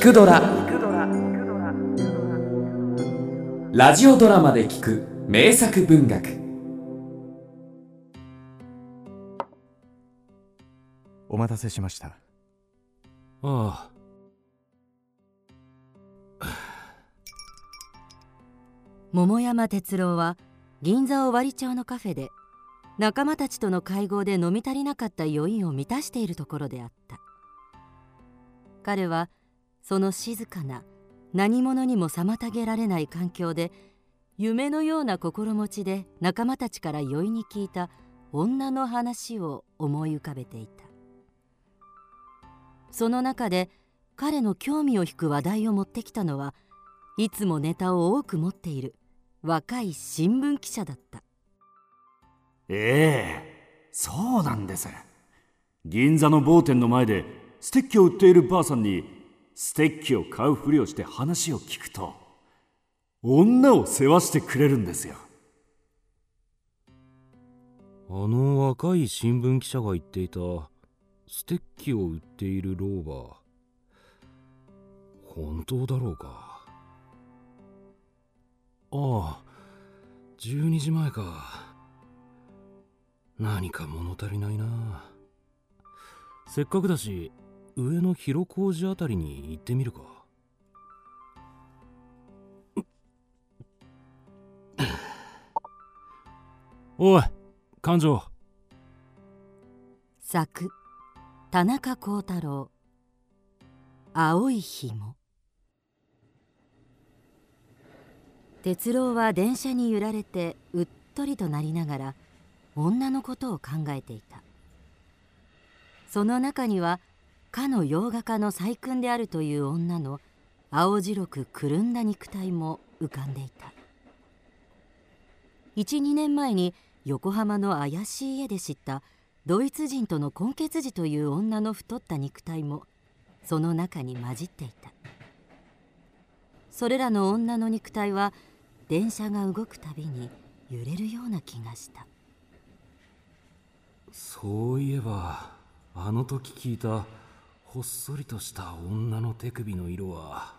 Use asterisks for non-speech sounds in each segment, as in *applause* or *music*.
聞くドラ」ラジオドラマで聞く名作文学。お待たせしました。ああ。*sighs* 桃山哲郎は銀座尾張町のカフェで仲間たちとの会合で飲み足りなかった余韻を満たしているところであった。彼はその静かな何者にも妨げられない環境で夢のような心持ちで仲間たちから酔いに聞いた女の話を思い浮かべていた。その中で彼の興味を引く話題を持ってきたのはいつもネタを多く持っている若い新聞記者だった。ええそうなんです。銀座の某店の前でステッキを売っているばあさんにステッキを買うふりをして話を聞くと女を世話してくれるんですよ。あの若い新聞記者が言っていたステッキを売っている老婆本当だろうか？ああ12時前か。何か物足りないな。せっかくだし上の広小路あたりに行ってみるか。*coughs* おい勘定。作田中幸太郎。青い紐。哲郎は電車に揺られてうっとりとなりながら女のことを考えていた。その中にはかの洋画家の細君であるという女の青白くくるんだ肉体も浮かんでいた。12年前に横浜の怪しい家で知ったドイツ人との混血児という女の太った肉体もその中に混じっていた。それらの女の肉体は電車が動くたびに揺れるような気がした。そういえばあの時聞いたほっそりとした女の手首の色は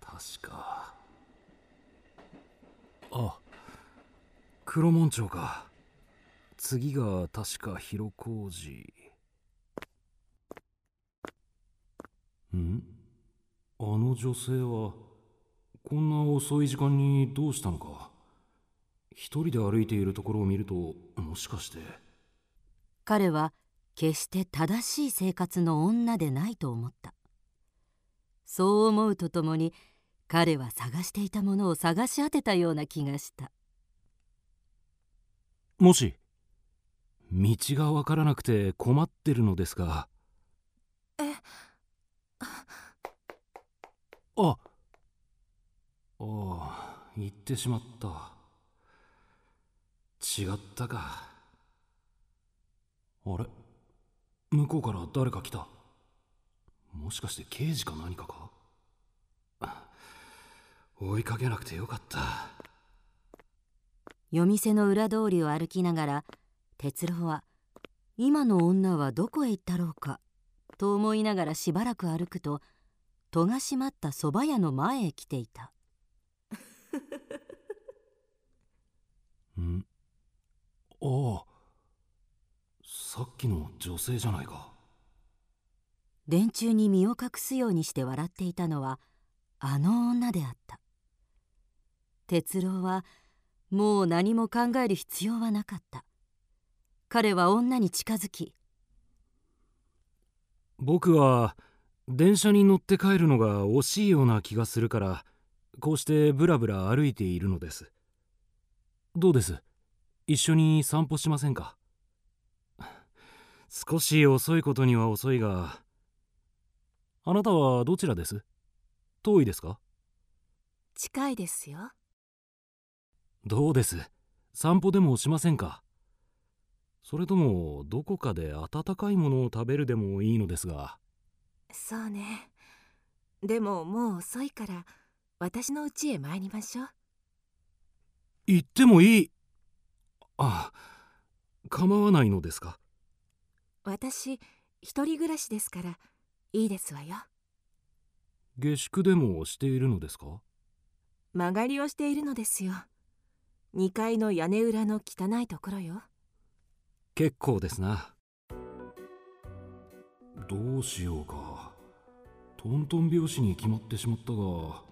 確か。あ黒門町か。次が確か広小路。ん？あの女性はこんな遅い時間にどうしたのか。一人で歩いているところを見るともしかして。彼は決して正しい生活の女でないと思った。そう思うとともに彼は探していたものを探し当てたような気がした。もし道がわからなくて困ってるのですが。えあああ言ってしまった。違ったか。あれ？向こうから誰か来た。もしかして刑事か何かか？*sighs* 追いかけなくてよかった。夜店の裏通りを歩きながら哲郎は今の女はどこへ行ったろうか？と思いながらしばらく歩くと戸が閉まった蕎麦屋の前へ来ていた。*laughs* ん？ああさっきの女性じゃないか。電柱に身を隠すようにして笑っていたのはあの女であった。哲郎はもう何も考える必要はなかった。彼は女に近づき。僕は電車に乗って帰るのが惜しいような気がするからこうしてブラブラ歩いているのです。どうです？一緒に散歩しませんか？少し遅いことには遅いが。あなたはどちらです？遠いですか？近いですよ。どうです？散歩でもしませんか？それともどこかで温かいものを食べるでもいいのですが。そうね。でももう遅いから私の家へ参りましょう。行ってもいい。あ構わないのですか？私一人暮らしですからいいですわよ。下宿でもしているのですか？曲がりをしているのですよ。2階の屋根裏の汚いところよ。結構ですな。どうしようか。トントン拍子に決まってしまったが。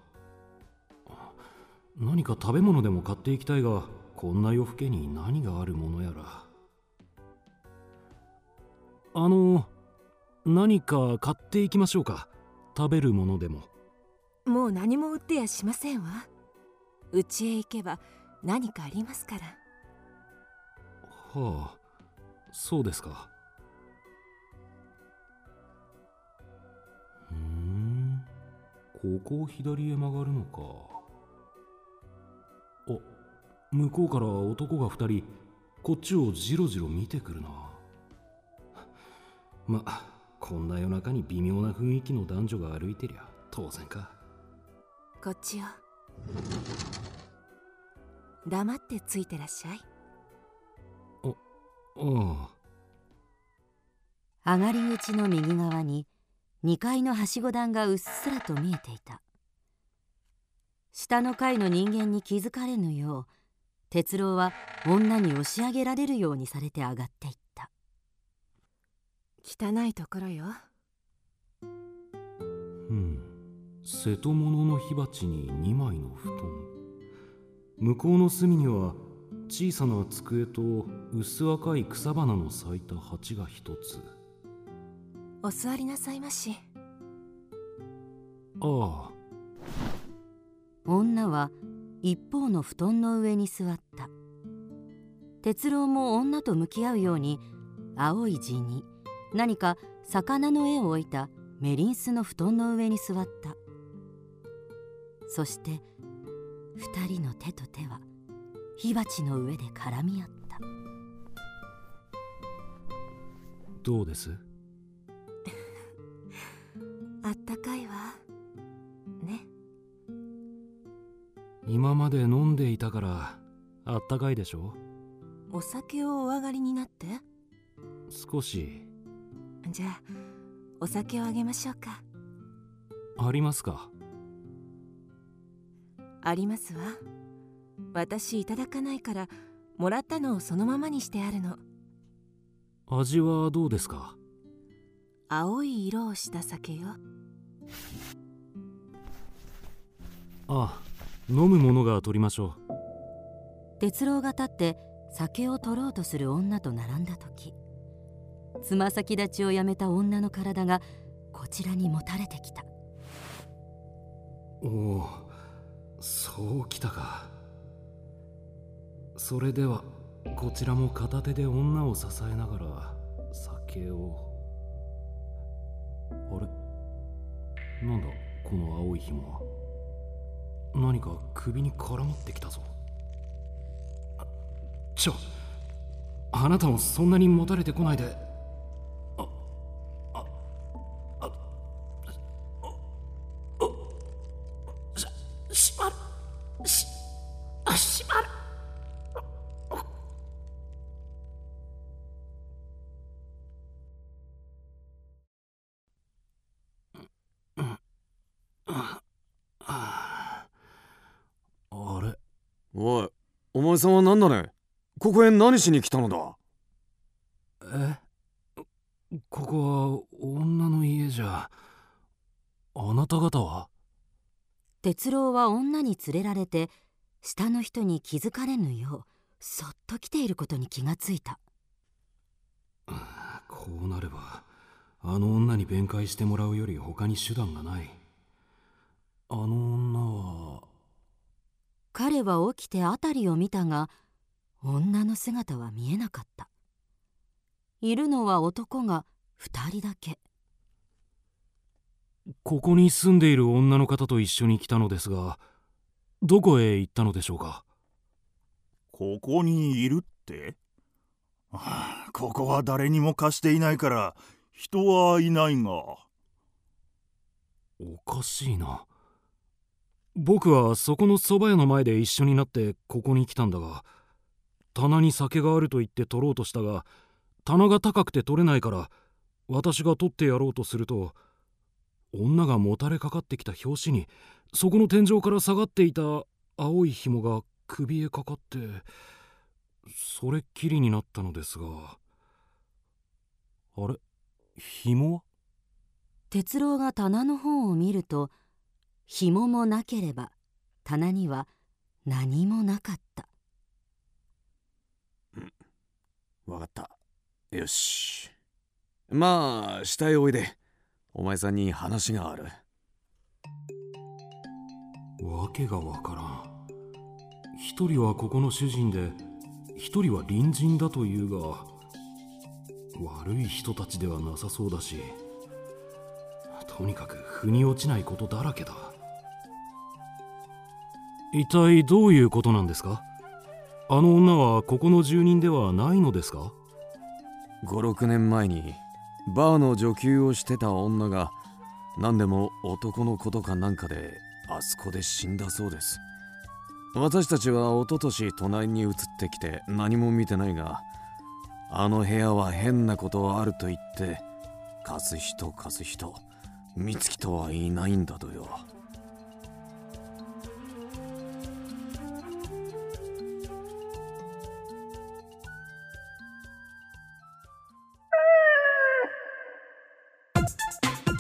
何か食べ物でも買っていきたいがこんな夜更けに何があるものやらあの何か買っていきましょうか。食べるものでも。もう何も売ってやしませんわ。家へ行けば何かありますから。はあそうですか。ふん。ここを左へ曲がるのか。あ向こうから男が二人こっちをじろじろ見てくるなまこんな夜中に微妙な雰囲気の男女が歩いてりゃ当然か。こっちよ。黙ってついてらっしゃい。あ上がり口の右側に2階のはしご段がうっすらと見えていた。下の階の人間に気づかれぬよう哲郎は女に押し上げられるようにされて上がっていった汚いところよ。うん。瀬戸物の火鉢に2枚の布団。向こうの隅には小さな机と薄赤い草花の咲いた鉢が一つ。お座りなさいまし。ああ。女は一方の布団の上に座った。哲郎も女と向き合うように青い地に何か魚の絵を置いたメリンスの布団の上に座った。そして二人の手と手は火鉢の上で絡み合った。どうです？*laughs* あったかいわ。ね。今まで飲んでいたからあったかいでしょ？お酒をお上がりになって。少しじゃあお酒をあげましょうか。ありますか？ありますわ。私いただかないからもらったのをそのままにしてあるの。味はどうですか？青い色をした酒よ。ああ飲むものが取りましょ哲郎が立って酒を取ろうとする女と並んだ時つま先立ちをやめた女の体がこちらにもたれてきた。おおそうきたか。それではこちらも片手で女を支えながら酒を。あれ？なんだこの青い紐は。何か首に絡まってきたぞ。ちょあなたもそんなに持たれてこないで。しまるししまるあれおいお前さんは何だね？ここへ何しに来たのだ？えここは女の家じゃ。あなた方は？哲郎は女に連れられて下の人に気づかれぬようそっと来ていることに気がついた。こうなればあの女に弁解してもらうより他に手段がない。あの女は。彼は起きて辺りを見たが女の姿は見えなかった。いるのは男が二人だけここに住んでいる女の方と一緒に来たのですがどこへ行ったのでしょうか？ここにいるって？は *sighs* あここは誰にも貸していないから人はいないが。おかしいな。僕はそこの蕎麦屋の前で一緒になってここに来たんだが棚に酒があると言って取ろうとしたが棚が高くて取れないから私が取ってやろうとすると女がもたれかかってきた拍子にそこの天井から下がっていた青い紐が首へかかってそれっきりになったのですが。あれ？紐は？哲郎が棚の方を見ると紐もなければ棚には何もなかった。わかった。よし。まあ下へおいでお前さんに話がある。わけがわからん。一人はここの主人で一人は隣人だというが悪い人たちではなさそうだしとにかく腑に落ちないことだらけだ。一体どういうことなんですか？あの女はここの住人ではないのですか？56年前にバーの女給をしてた女が何でも男のことかなんかであそこで死んだそうです。私たちは一昨年隣に移ってきて何も見てないがあの部屋は変なことあると言って貸す人貸す人美月とはいないんだとよ。